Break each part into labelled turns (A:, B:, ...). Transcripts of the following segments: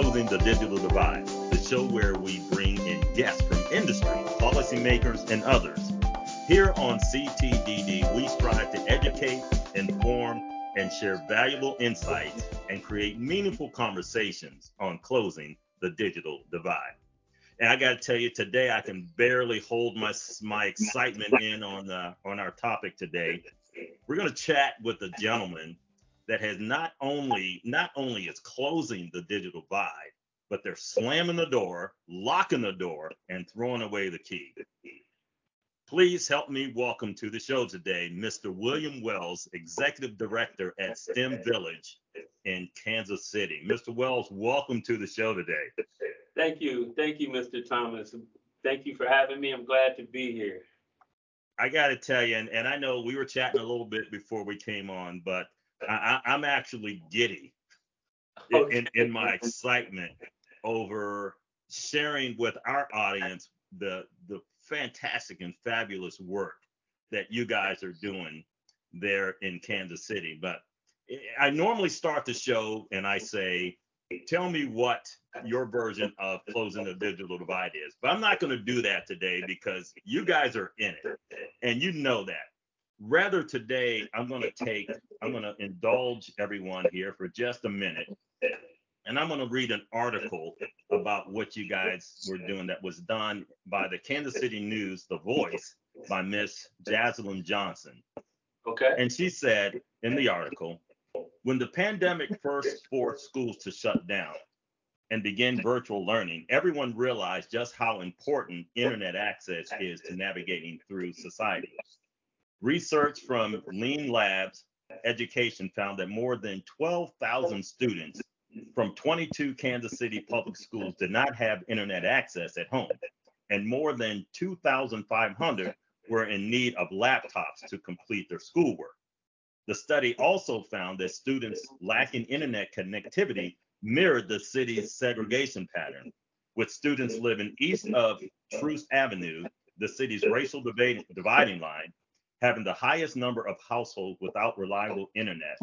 A: Closing the Digital Divide, the show where we bring in guests from industry, policymakers, and others. Here on CTDD, we strive to educate, inform, and share valuable insights and create meaningful conversations on closing the digital divide. And I got to tell you, today I can barely hold my my excitement in on the on our topic today. We're going to chat with a gentleman that has not only not only is closing the digital divide, but they're slamming the door, locking the door, and throwing away the key. Please help me welcome to the show today Mr. William Wells, Executive Director at STEM Village in Kansas City. Mr. Wells, welcome to the show today.
B: Thank you. Thank you, Mr. Thomas. Thank you for having me. I'm glad to be here.
A: I got to tell you, and, and I know we were chatting a little bit before we came on, but I, am actually giddy okay. in, in my excitement over sharing with our audience the the fantastic and fabulous work that you guys are doing there in Kansas City. But I normally start the show and I say, tell me what your version of closing the digital divide is. But I'm not going to do that today because you guys are in it and you know that. Rather today, I'm going to take, I'm going to indulge everyone here for just a minute and I'm going to read an article about what you guys were doing that was done by the Kansas City News, The Voice, by Miss Jaslyn Johnson.
B: Okay.
A: And she said in the article, when the pandemic first forced schools to shut down and begin virtual learning, everyone realized just how important internet access is to navigating through society. Research from Lean Labs Education found that more than 12,000 students from 22 Kansas City public schools did not have internet access at home, and more than 2,500 were in need of laptops to complete their schoolwork. The study also found that students lacking internet connectivity mirrored the city's segregation pattern, with students living east of Troost Avenue, the city's racial dividing line, having the highest number of households without reliable internet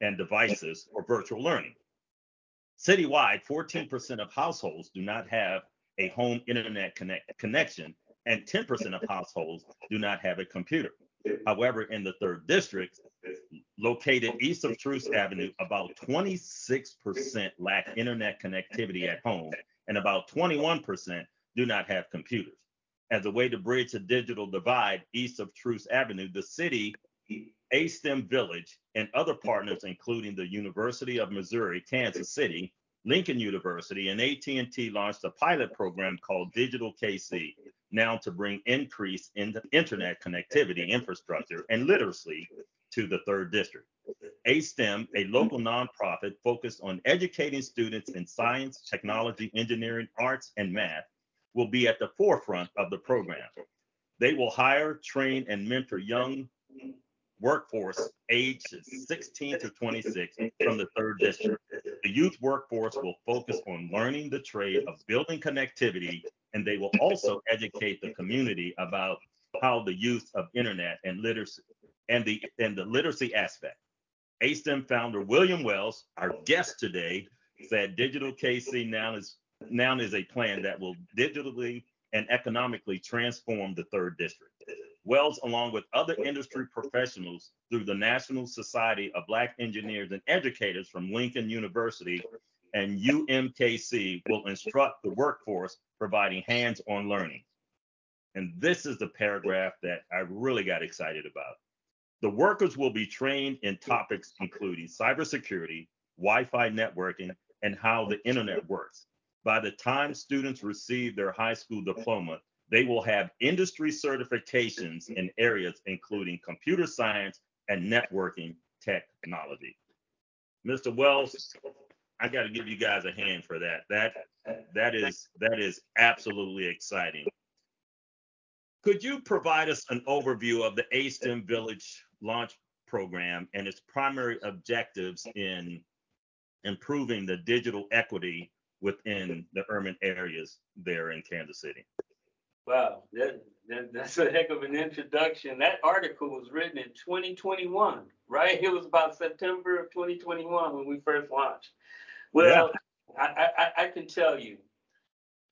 A: and devices for virtual learning. Citywide, 14% of households do not have a home internet connect, connection, and 10% of households do not have a computer. However, in the third district, located east of Troost Avenue, about 26% lack internet connectivity at home, and about 21% do not have computers. As a way to bridge the digital divide east of Troost Avenue, the city aSTEAM Village, and other partners, including the University of Missouri, Kansas City, Lincoln University, and AT&T launched a pilot program called Digital KC, now to bring increase in the internet connectivity infrastructure and literacy to the third district. aSTEAM, a local nonprofit focused on educating students in science, technology, engineering, arts, and math, will be at the forefront of the program. They will hire, train, and mentor young workforce aged 16 to 26 from the third district. The youth workforce will focus on learning the trade of building connectivity, and they will also educate the community about how the use of internet and literacy and the and the literacy aspect. aSTEAM founder William Wells, our guest today, said Digital KC now is now is a plan that will digitally and economically transform the third district. Wells, along with other industry professionals through the National Society of Black Engineers and Educators from Lincoln University and UMKC, will instruct the workforce providing hands on learning. And this is the paragraph that I really got excited about. The workers will be trained in topics including cybersecurity, Wi Fi networking, and how the internet works. By the time students receive their high school diploma, they will have industry certifications in areas including computer science and networking technology. Mr. Wells, I got to give you guys a hand for that. That that is that is absolutely exciting. Could you provide us an overview of the aSTEAM Village launch program and its primary objectives in improving the digital equity within the urban areas there in Kansas City?
B: Wow, that, that, that's a heck of an introduction. That article was written in 2021, right? It was about September of 2021 when we first launched. Well, I, I, I can tell you,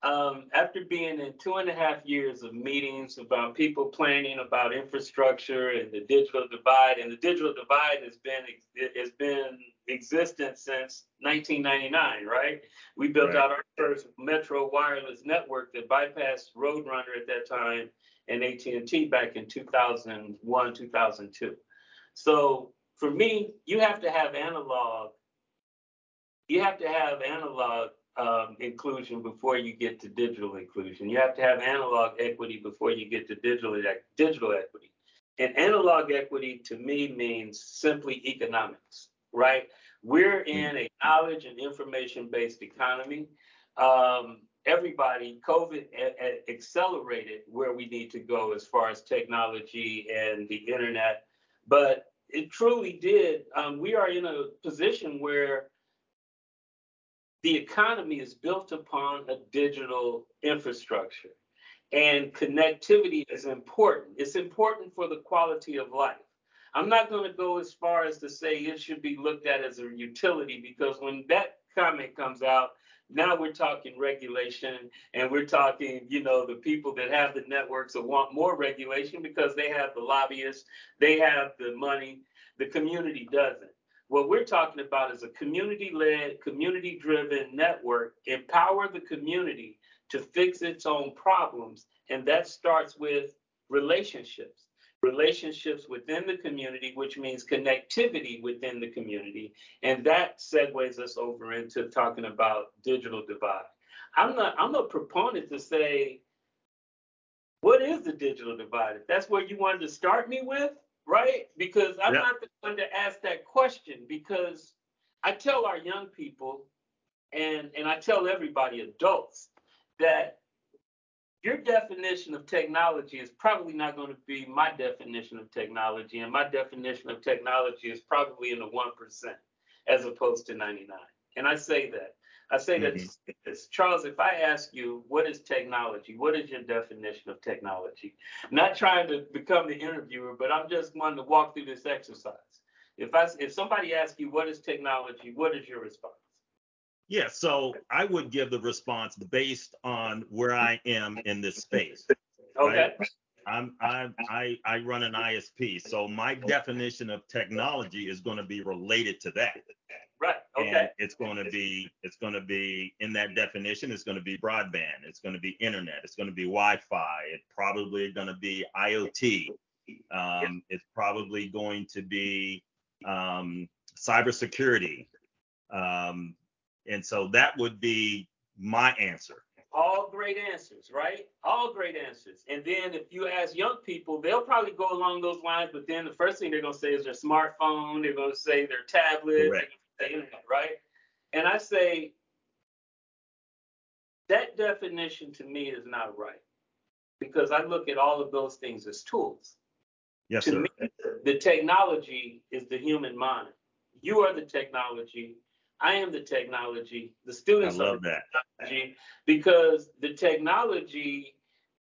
B: um, after being in two and a half years of meetings about people planning about infrastructure and the digital divide, and the digital divide has been has been existent since 1999, right? We built right. out our first metro wireless network that bypassed Roadrunner at that time and AT&T back in 2001, 2002. So for me, you have to have analog. You have to have analog um, inclusion before you get to digital inclusion. You have to have analog equity before you get to digital digital equity. And analog equity to me means simply economics, right? We're in a knowledge and information based economy. Um, everybody, COVID a- a- accelerated where we need to go as far as technology and the internet. But it truly did. Um, we are in a position where the economy is built upon a digital infrastructure and connectivity is important. It's important for the quality of life. I'm not going to go as far as to say it should be looked at as a utility because when that comment comes out, now we're talking regulation and we're talking, you know, the people that have the networks that want more regulation because they have the lobbyists, they have the money, the community doesn't. What we're talking about is a community led, community driven network, empower the community to fix its own problems. And that starts with relationships relationships within the community, which means connectivity within the community. And that segues us over into talking about digital divide. I'm not, I'm a proponent to say, what is the digital divide? If that's where you wanted to start me with, right? Because I'm not the one to ask that question because I tell our young people and and I tell everybody, adults, that your definition of technology is probably not going to be my definition of technology, and my definition of technology is probably in the one percent as opposed to 99. And I say that. I say mm-hmm. that, Charles, if I ask you, what is technology? What is your definition of technology? Not trying to become the interviewer, but I'm just wanting to walk through this exercise. If I, if somebody asks you, what is technology? What is your response?
A: Yeah, so I would give the response based on where I am in this space.
B: Okay.
A: Right? I'm, I'm I I run an ISP, so my definition of technology is going to be related to that.
B: Right. Okay.
A: And it's going to be it's going to be in that definition. It's going to be broadband. It's going to be internet. It's going to be Wi-Fi. It's probably going to be IoT. Um, it's probably going to be um, cybersecurity. Um, and so that would be my answer.
B: All great answers, right? All great answers. And then if you ask young people, they'll probably go along those lines, but then the first thing they're going to say is their smartphone, they're going to say their tablet, the internet, right? And I say that definition to me is not right because I look at all of those things as tools.
A: Yes, to sir.
B: Me, the technology is the human mind. You are the technology. I am the technology. The students
A: I love
B: that.
A: technology
B: because the technology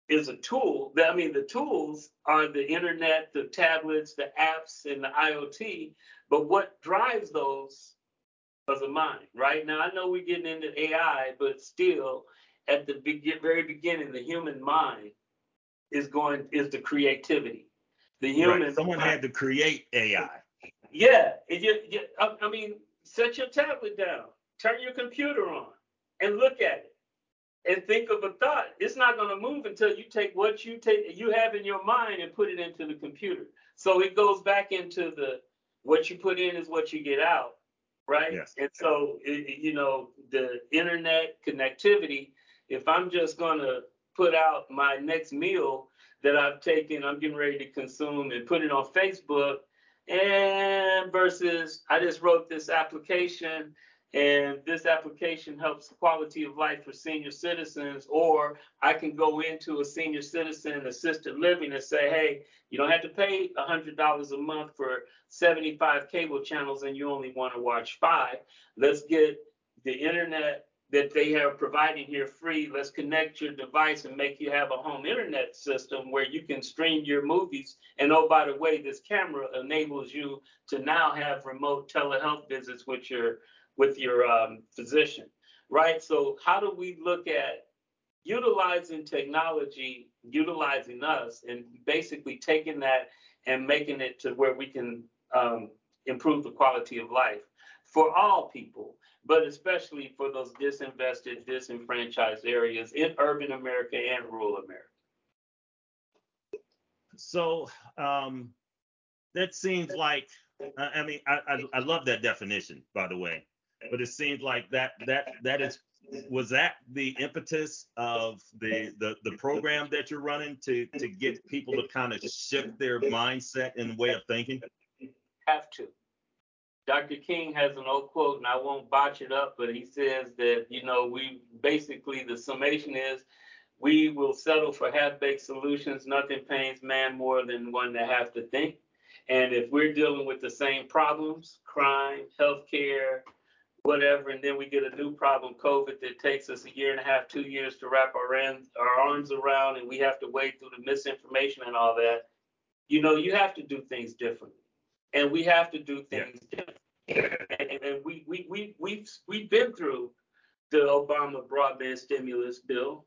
B: is a tool. I mean, the tools are the internet, the tablets, the apps, and the IoT. But what drives those is a mind, right? Now, I know we're getting into AI, but still, at the be- very beginning, the human mind is going is the creativity. The human. Right.
A: Someone
B: mind,
A: had to create AI.
B: Yeah, you, you, I, I mean, set your tablet down, turn your computer on, and look at it and think of a thought. It's not going to move until you take what you take you have in your mind and put it into the computer. So it goes back into the what you put in is what you get out, right?
A: Yes.
B: And so it, you know the internet connectivity. If I'm just going to put out my next meal that I've taken, I'm getting ready to consume and put it on Facebook and versus I just wrote this application and this application helps quality of life for senior citizens or I can go into a senior citizen assisted living and say, hey, you don't have to pay $100 a month for 75 cable channels and you only want to watch five. Let's get the internet that they have providing here free. Let's connect your device and make you have a home internet system where you can stream your movies. And oh, by the way, this camera enables you to now have remote telehealth visits with your with your um, physician. right? So how do we look at utilizing technology, utilizing us, and basically taking that and making it to where we can um, improve the quality of life for all people, but especially for those disinvested, disenfranchised areas in urban America and rural America.
A: So um, that seems like, I mean, I, I, I love that definition, by the way, but it seems like that that that is was that the impetus of the, the the program that you're running to to get people to kind of shift their mindset and way of thinking?
B: Have to. Dr. King has an old quote, and I won't botch it up, but he says that you know we basically the summation is we will settle for half-baked solutions. Nothing pains man more than one that have to think. And if we're dealing with the same problems, crime, healthcare, whatever, and then we get a new problem, COVID, that takes us a year and a half, two years to wrap our, ends, our arms around, and we have to wade through the misinformation and all that. You know, you have to do things differently, and we have to do things yeah. differently. And, and we we we we've we've been through the Obama broadband stimulus bill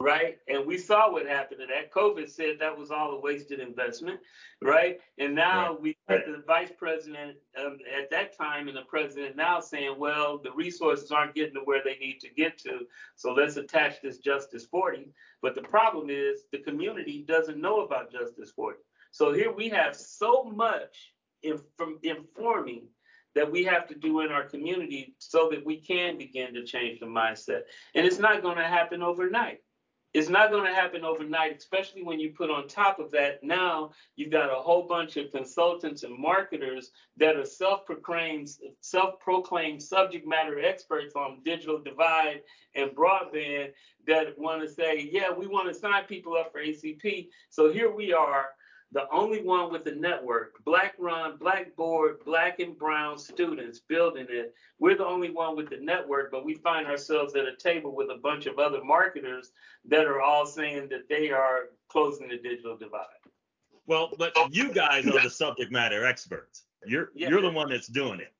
B: right? And we saw what happened to that. COVID said that was all a wasted investment, right? And now right. we got the vice president um, at that time and the president now saying, well, the resources aren't getting to where they need to get to, so let's attach this Justice 40. But the problem is the community doesn't know about Justice 40. So here we have so much in, from informing that we have to do in our community so that we can begin to change the mindset. And it's not going to happen overnight it's not going to happen overnight, especially when you put on top of that. Now you've got a whole bunch of consultants and marketers that are self-proclaimed, self-proclaimed subject matter experts on digital divide and broadband that want to say, yeah, we want to sign people up for ACP. So here we are the only one with the network, black run, black board, black and brown students building it. We're the only one with the network, but we find ourselves at a table with a bunch of other marketers that are all saying that they are closing the digital divide.
A: Well, but you guys are the subject matter experts. You're yeah. you're the one that's doing it.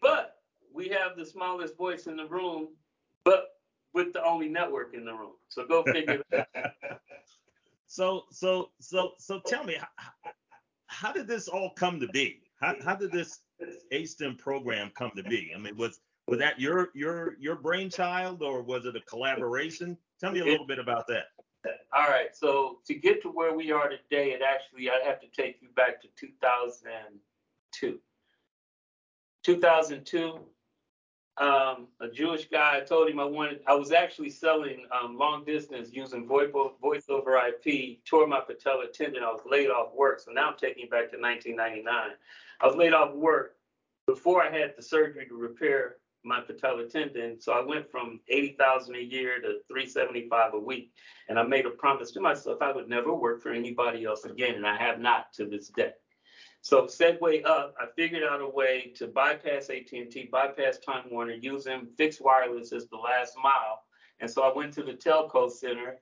B: But we have the smallest voice in the room, but with the only network in the room. So go figure that
A: So so so so tell me, how, how did this all come to be? How, how did this aSTEAM program come to be? I mean, was was that your your your brainchild or was it a collaboration? Tell me a little bit about that.
B: All right. So to get to where we are today, it actually I have to take you back to 2002. 2002, um, a Jewish guy. I told him I wanted. I was actually selling um, long distance using voice, voice over IP. Tore my patella tendon. I was laid off work. So now I'm taking it back to 1999. I was laid off work before I had the surgery to repair my patella tendon. So I went from 80,000 a year to 375 a week. And I made a promise to myself I would never work for anybody else again. And I have not to this day. So segue up, I figured out a way to bypass AT&T, bypass Time Warner, using fixed wireless as the last mile. And so I went to the telco center,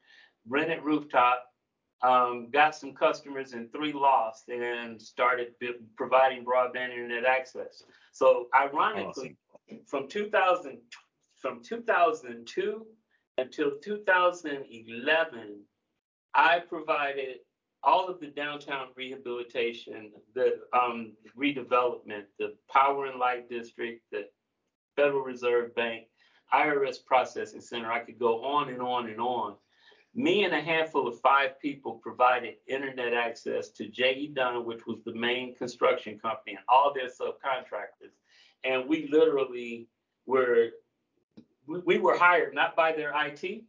B: rented rooftop, um, got some customers and three lost, and started providing broadband internet access. So ironically, awesome. from 2000 from 2002 until 2011, I provided all of the downtown rehabilitation, the um, redevelopment, the Power and Light District, the Federal Reserve Bank, IRS Processing Center, I could go on and on and on. Me and a handful of five people provided internet access to J.E. Dunn, which was the main construction company, and all their subcontractors. And we literally were, we were hired not by their IT,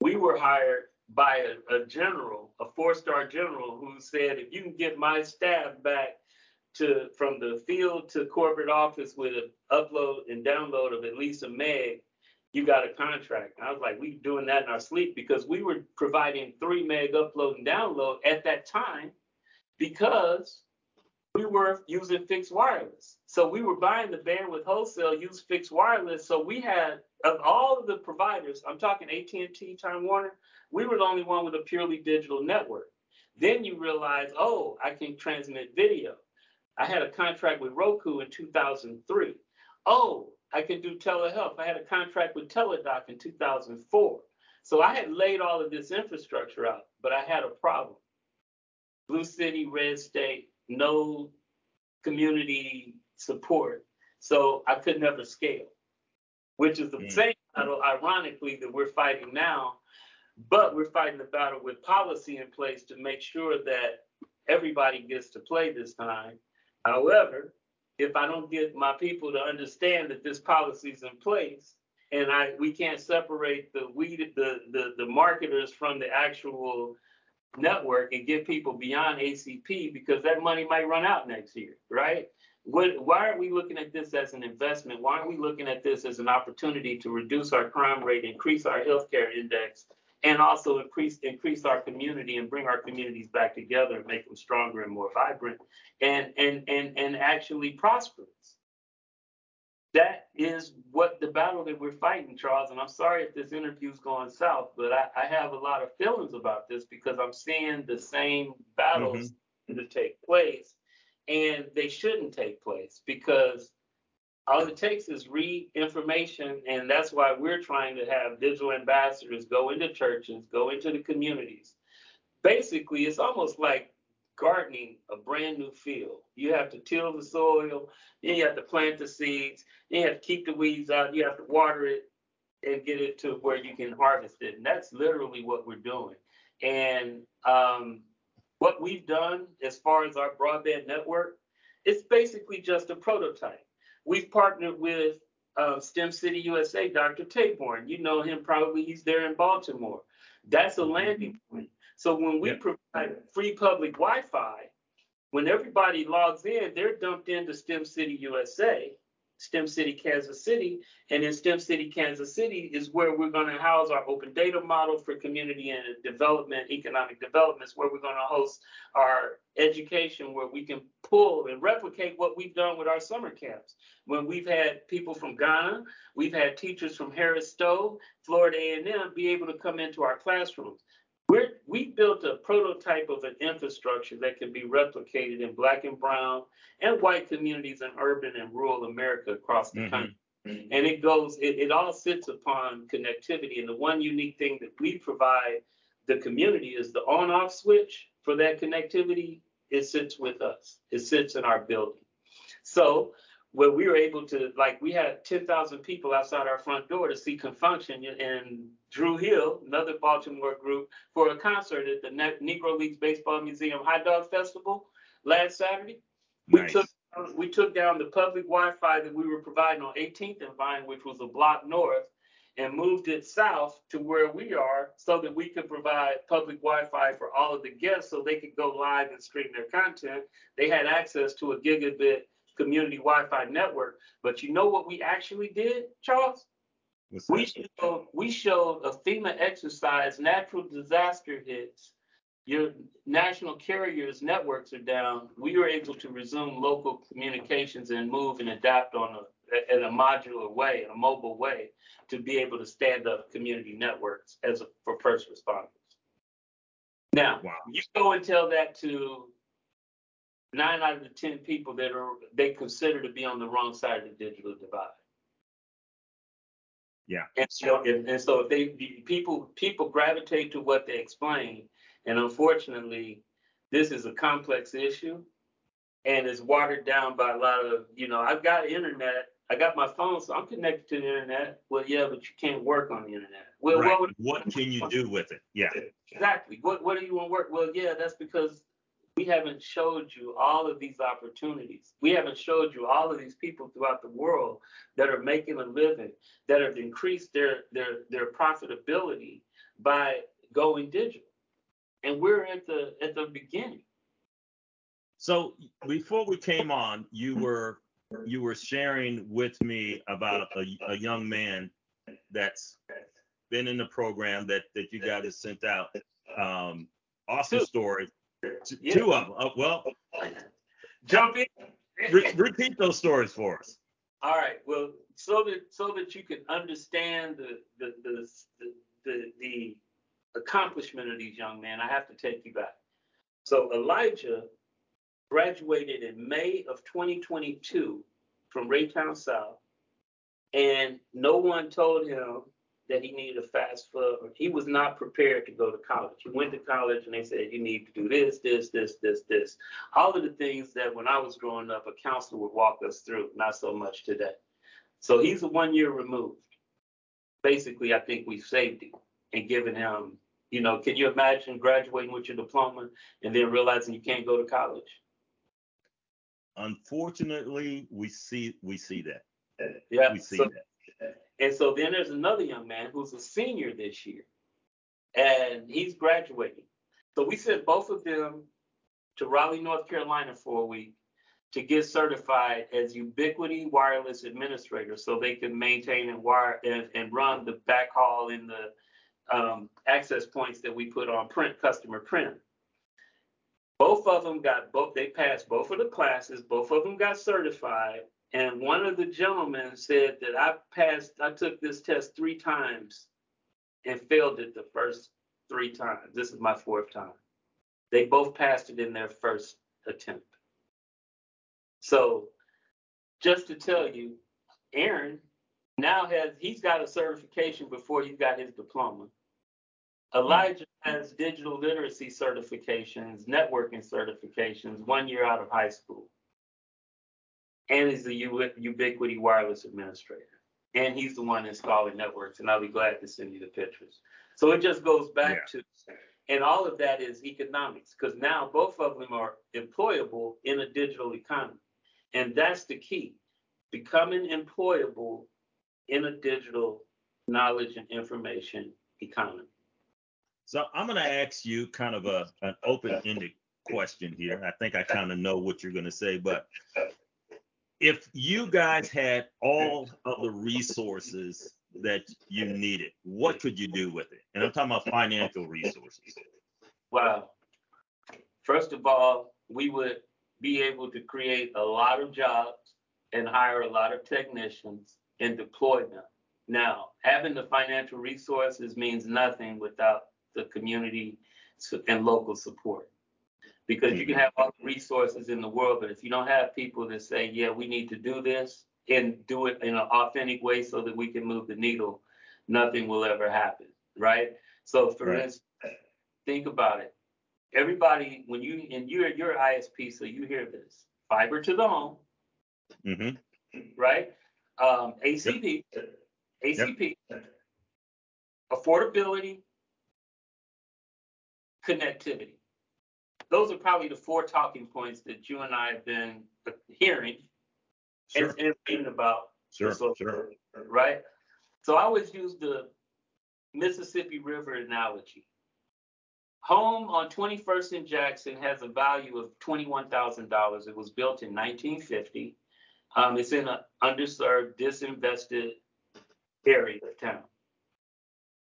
B: we were hired by a, a general, a four-star general, who said, if you can get my staff back to from the field to corporate office with an upload and download of at least a meg, you got a contract. And I was like, we doing that in our sleep because we were providing three meg upload and download at that time because we were using fixed wireless. So we were buying the bandwidth wholesale, use fixed wireless. So we had of all of the providers, I'm talking AT&T, Time Warner, we were the only one with a purely digital network. Then you realize, oh, I can transmit video. I had a contract with Roku in 2003. Oh, I can do telehealth. I had a contract with Teladoc in 2004. So I had laid all of this infrastructure out, but I had a problem. Blue City, Red State, no community support. So I could never scale, which is the mm. same battle, ironically, that we're fighting now. But we're fighting the battle with policy in place to make sure that everybody gets to play this time. However, if I don't get my people to understand that this policy is in place, and I we can't separate the weed the, the the marketers from the actual network and get people beyond ACP because that money might run out next year, right? What, why are we looking at this as an investment? Why aren't we looking at this as an opportunity to reduce our crime rate, increase our healthcare index, and also increase increase our community and bring our communities back together and make them stronger and more vibrant and and and and actually prosperous? That is what the battle that we're fighting, Charles. And I'm sorry if this interview's going south, but I, I have a lot of feelings about this because I'm seeing the same battles mm-hmm. that take place and they shouldn't take place because all it takes is read information and that's why we're trying to have digital ambassadors go into churches go into the communities. Basically it's almost like gardening a brand new field. You have to till the soil then you have to plant the seeds then you have to keep the weeds out you have to water it and get it to where you can harvest it. And that's literally what we're doing. And um, what we've done as far as our broadband network, it's basically just a prototype. We've partnered with uh, STEM City USA, Dr. Taborn. You know him probably, he's there in Baltimore. That's a landing point. So when we yep. provide free public Wi Fi, when everybody logs in, they're dumped into STEM City USA STEM City, Kansas City. And in STEM City, Kansas City is where we're going to house our open data model for community and development, economic developments, where we're going to host our education, where we can pull and replicate what we've done with our summer camps. When we've had people from Ghana, we've had teachers from Harris Stowe, Florida A&M be able to come into our classrooms. We're, we built a prototype of an infrastructure that can be replicated in black and brown and white communities in urban and rural America across the mm-hmm. country. And it goes, it, it all sits upon connectivity. And the one unique thing that we provide the community is the on off switch for that connectivity. It sits with us, it sits in our building. So where we were able to, like, we had 10,000 people outside our front door to see Con and Drew Hill, another Baltimore group, for a concert at the Negro Leagues Baseball Museum Hot Dog Festival last Saturday. We nice. took we took down the public Wi-Fi that we were providing on 18th and Vine, which was a block north, and moved it south to where we are so that we could provide public Wi-Fi for all of the guests so they could go live and stream their content. They had access to a gigabit community Wi-Fi network. But you know what we actually did, Charles? We showed, we showed a FEMA exercise, natural disaster hits, your national carriers networks are down. We were able to resume local communications and move and adapt on a, in a modular way, in a mobile way, to be able to stand up community networks as a, for first responders. Now, wow. you go and tell that to nine out of the 10 people that are they consider to be on the wrong side of the digital divide.
A: Yeah.
B: And so, and, and so if they people people gravitate to what they explain, and unfortunately, this is a complex issue, and it's watered down by a lot of you know I've got internet, I got my phone, so I'm connected to the internet. Well, yeah, but you can't work on the internet. Well,
A: right. what, what can you do with it? Yeah.
B: Exactly. What what do you want to work? Well, yeah, that's because we haven't showed you all of these opportunities. We haven't showed you all of these people throughout the world that are making a living, that have increased their their their profitability by going digital. And we're at the at the beginning.
A: So before we came on, you were you were sharing with me about a, a young man that's been in the program that that you guys sent out. Um, awesome story yeah. Two of them. Uh, well,
B: jump in.
A: re- repeat those stories for us.
B: All right. Well, so that so that you can understand the the the the, the, the accomplishment of these young men, I have to take you back. So Elijah graduated in May of 2022 from Raytown South. And no one told him that he needed a fast FAFSA. He was not prepared to go to college. He went to college and they said, you need to do this, this, this, this, this. All of the things that when I was growing up, a counselor would walk us through, not so much today. So he's a one year removed. Basically, I think we've saved him and given him, you know, can you imagine graduating with your diploma and then realizing you can't go to college?
A: Unfortunately, we see we see that.
B: Yeah,
A: we see
B: so,
A: that.
B: And so then there's another young man who's a senior this year, and he's graduating. So we sent both of them to Raleigh, North Carolina for a week to get certified as Ubiquiti wireless administrators so they can maintain and wire and, and run the backhaul and the um, access points that we put on print customer print. Both of them got both they passed both of the classes, both of them got certified, and one of the gentlemen said that I passed, I took this test three times and failed it the first three times. This is my fourth time. They both passed it in their first attempt. So just to tell you, Aaron now has he's got a certification before he's got his diploma. Elijah has digital literacy certifications, networking certifications, one year out of high school and he's the Ubiquiti wireless administrator. And he's the one installing networks, and I'll be glad to send you the pictures. So it just goes back yeah. to, and all of that is economics, because now both of them are employable in a digital economy. And that's the key becoming employable in a digital knowledge and information economy.
A: So I'm going to ask you kind of a an open-ended question here. I think I kind of know what you're going to say, but if you guys had all of the resources that you needed, what could you do with it? And I'm talking about financial resources.
B: Well, First of all, we would be able to create a lot of jobs and hire a lot of technicians and deploy them. Now, having the financial resources means nothing without the community and local support because you can mm-hmm. have all the resources in the world, but if you don't have people that say, yeah, we need to do this and do it in an authentic way so that we can move the needle, nothing will ever happen, right? So for right. instance, think about it. Everybody, when you and you're you're ISP, so you hear this fiber to the home, mm-hmm. right? Um, ACP, yep. ACP, yep. affordability, connectivity those are probably the four talking points that you and I have been hearing sure. and, and reading about.
A: Sure, so, sure.
B: Right? So I always use the Mississippi River analogy. Home on 21st and Jackson has a value of $21,000. It was built in 1950. Um, it's in an underserved, disinvested area of town.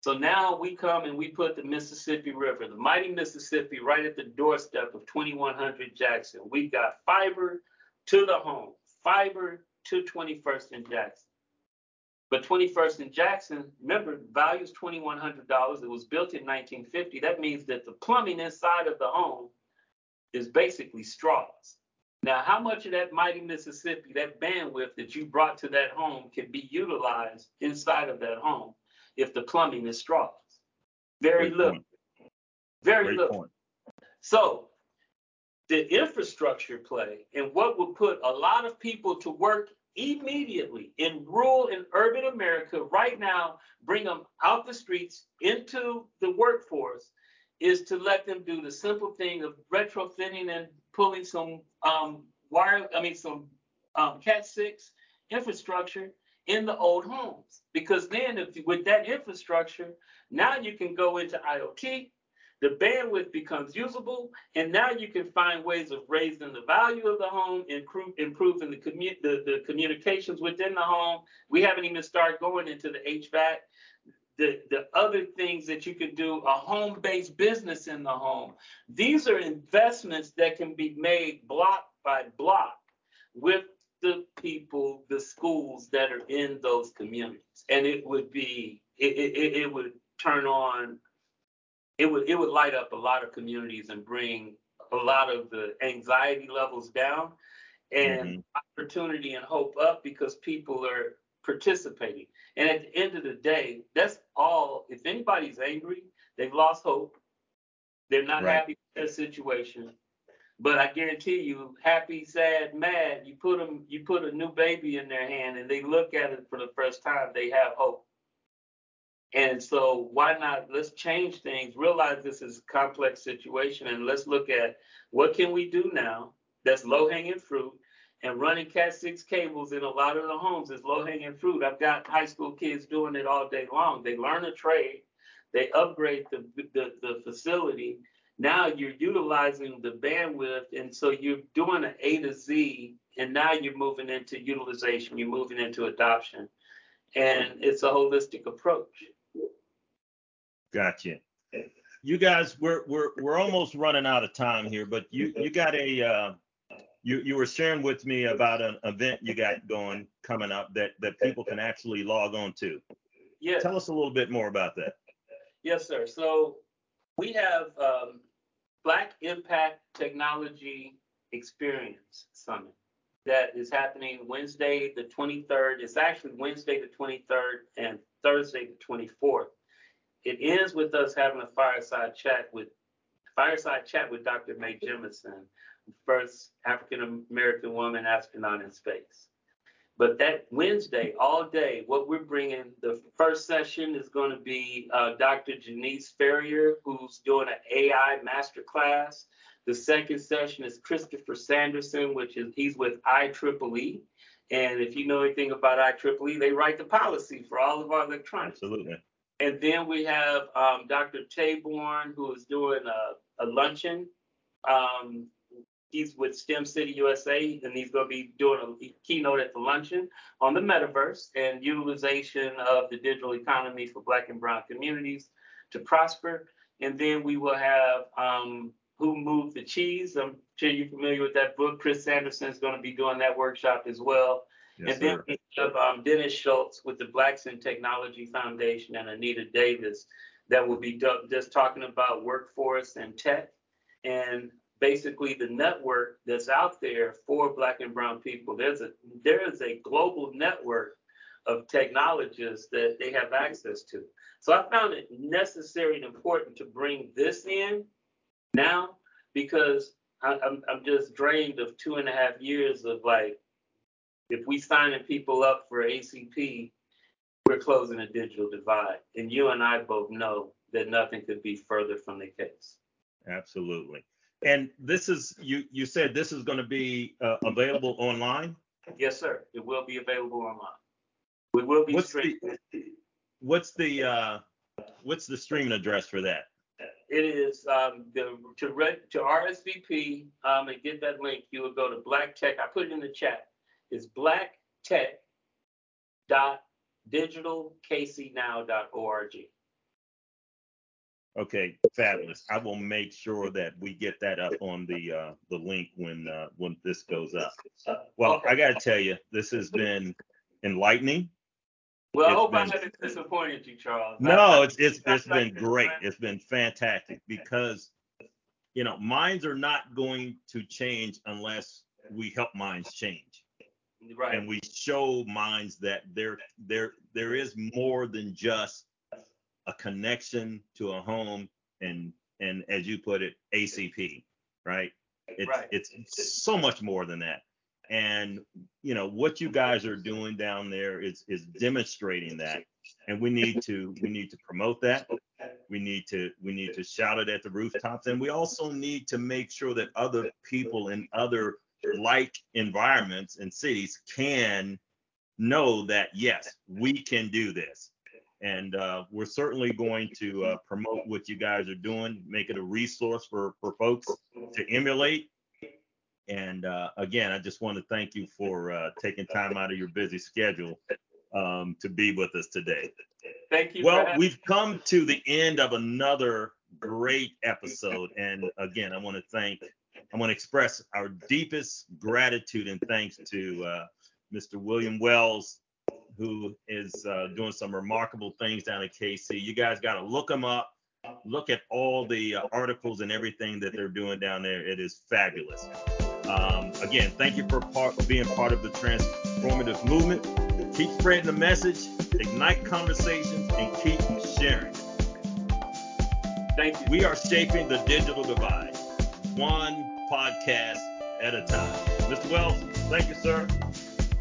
B: So now we come and we put the Mississippi River, the mighty Mississippi, right at the doorstep of 2100 Jackson. We got fiber to the home, fiber to 21st and Jackson. But 21st and Jackson, remember, value is $2,100. It was built in 1950. That means that the plumbing inside of the home is basically straws. Now, how much of that mighty Mississippi, that bandwidth that you brought to that home, can be utilized inside of that home? If the plumbing is straws? Very Great little. Point. Very Great little. Point. So the infrastructure play and what would put a lot of people to work immediately in rural and urban America right now, bring them out the streets into the workforce, is to let them do the simple thing of retrofitting and pulling some um, wire, I mean, some um, Cat 6 infrastructure in the old homes. Because then, if with that infrastructure, now you can go into IoT, the bandwidth becomes usable, and now you can find ways of raising the value of the home, improve, improving the, commu- the, the communications within the home. We haven't even started going into the HVAC. The, the other things that you could do, a home based business in the home. These are investments that can be made block by block with the people, the schools that are in those communities. And it would be, it, it, it would turn on, it would, it would light up a lot of communities and bring a lot of the anxiety levels down and mm-hmm. opportunity and hope up because people are participating. And at the end of the day, that's all. If anybody's angry, they've lost hope. They're not right. happy with their situation. But I guarantee you, happy, sad, mad, you put them, you put a new baby in their hand and they look at it for the first time, they have hope. And so why not let's change things, realize this is a complex situation and let's look at what can we do now that's low hanging fruit and running cat six cables in a lot of the homes is low hanging fruit. I've got high school kids doing it all day long. They learn a trade, they upgrade the, the, the facility. Now you're utilizing the bandwidth. And so you're doing an A to Z and now you're moving into utilization, you're moving into adoption. And it's a holistic approach.
A: Gotcha. You guys, we're we're we're almost running out of time here, but you you got a uh, you you were sharing with me about an event you got going coming up that that people can actually log on to.
B: Yeah.
A: Tell us a little bit more about that.
B: Yes, sir. So we have um, Black Impact Technology Experience Summit that is happening Wednesday the 23rd. It's actually Wednesday the 23rd and Thursday the 24th it ends with us having a fireside chat with fireside chat with Dr. Mae Jemison, first African American woman astronaut in space. But that Wednesday, all day, what we're bringing, the first session is going to be uh, Dr. Janice Ferrier, who's doing an AI masterclass. The second session is Christopher Sanderson, which is he's with IEEE. And if you know anything about IEEE, they write the policy for all of our electronics.
A: Absolutely.
B: And then we have um, Dr. Taborn, who is doing a, a luncheon. Um, he's with STEM City USA, and he's going to be doing a keynote at the luncheon on the metaverse and utilization of the digital economy for Black and Brown communities to prosper. And then we will have um, Who Moved the Cheese. I'm sure you're familiar with that book. Chris Sanderson is going to be doing that workshop as well. Yes, and then sir. we have um, Dennis Schultz with the Blacks in Technology Foundation and Anita Davis that will be do- just talking about workforce and tech and basically the network that's out there for Black and Brown people. There's a there is a global network of technologists that they have access to. So I found it necessary and important to bring this in now because I, I'm, I'm just drained of two and a half years of like if we signing people up for ACP, we're closing a digital divide. And you and I both know that nothing could be further from the case.
A: Absolutely. And this is you you said this is going to be uh, available online?
B: Yes, sir. It will be available online. We will be
A: what's streaming. The, what's the uh, what's the streaming address for that?
B: It is um, the to re, to RSVP um, and get that link. You will go to Black Tech. I put it in the chat is blacktech.digitalkcnow.org.
A: Okay, fabulous. I will make sure that we get that up on the uh, the link when uh, when this goes up. Well. I got to tell you, this has been enlightening.
B: Well, it's I hope been, I haven't disappointed you, Charles.
A: No, it's it's it's been great. It's been fantastic because you know minds are not going to change unless we help minds change.
B: Right.
A: And we show minds that there there there is more than just a connection to a home and and as you put it, ACP, right? It's right. it's so much more than that. And you know what you guys are doing down there is is demonstrating that. And we need to we need to promote that. We need to we need to shout it at the rooftops. And we also need to make sure that other people in other like environments and cities can know that yes, we can do this. And uh, we're certainly going to uh, promote what you guys are doing, make it a resource for, for folks to emulate. And uh, again, I just want to thank you for uh, taking time out of your busy schedule um, to be with us today.
B: Thank you.
A: Well, we've come to the end of another great episode. And again, I want to thank I want to express our deepest gratitude and thanks to uh, Mr. William Wells, who is uh, doing some remarkable things down at KC. You guys got to look them up. Look at all the uh, articles and everything that they're doing down there. It is fabulous. Um, again, thank you for part, being part of the transformative movement. Keep spreading the message, ignite conversations, and keep sharing.
B: Thank you.
A: We are shaping the digital divide, one podcast at a time. Mr. Wells, thank you, sir.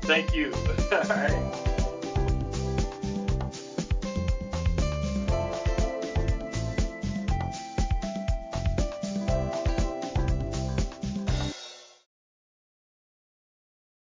B: Thank you. All right.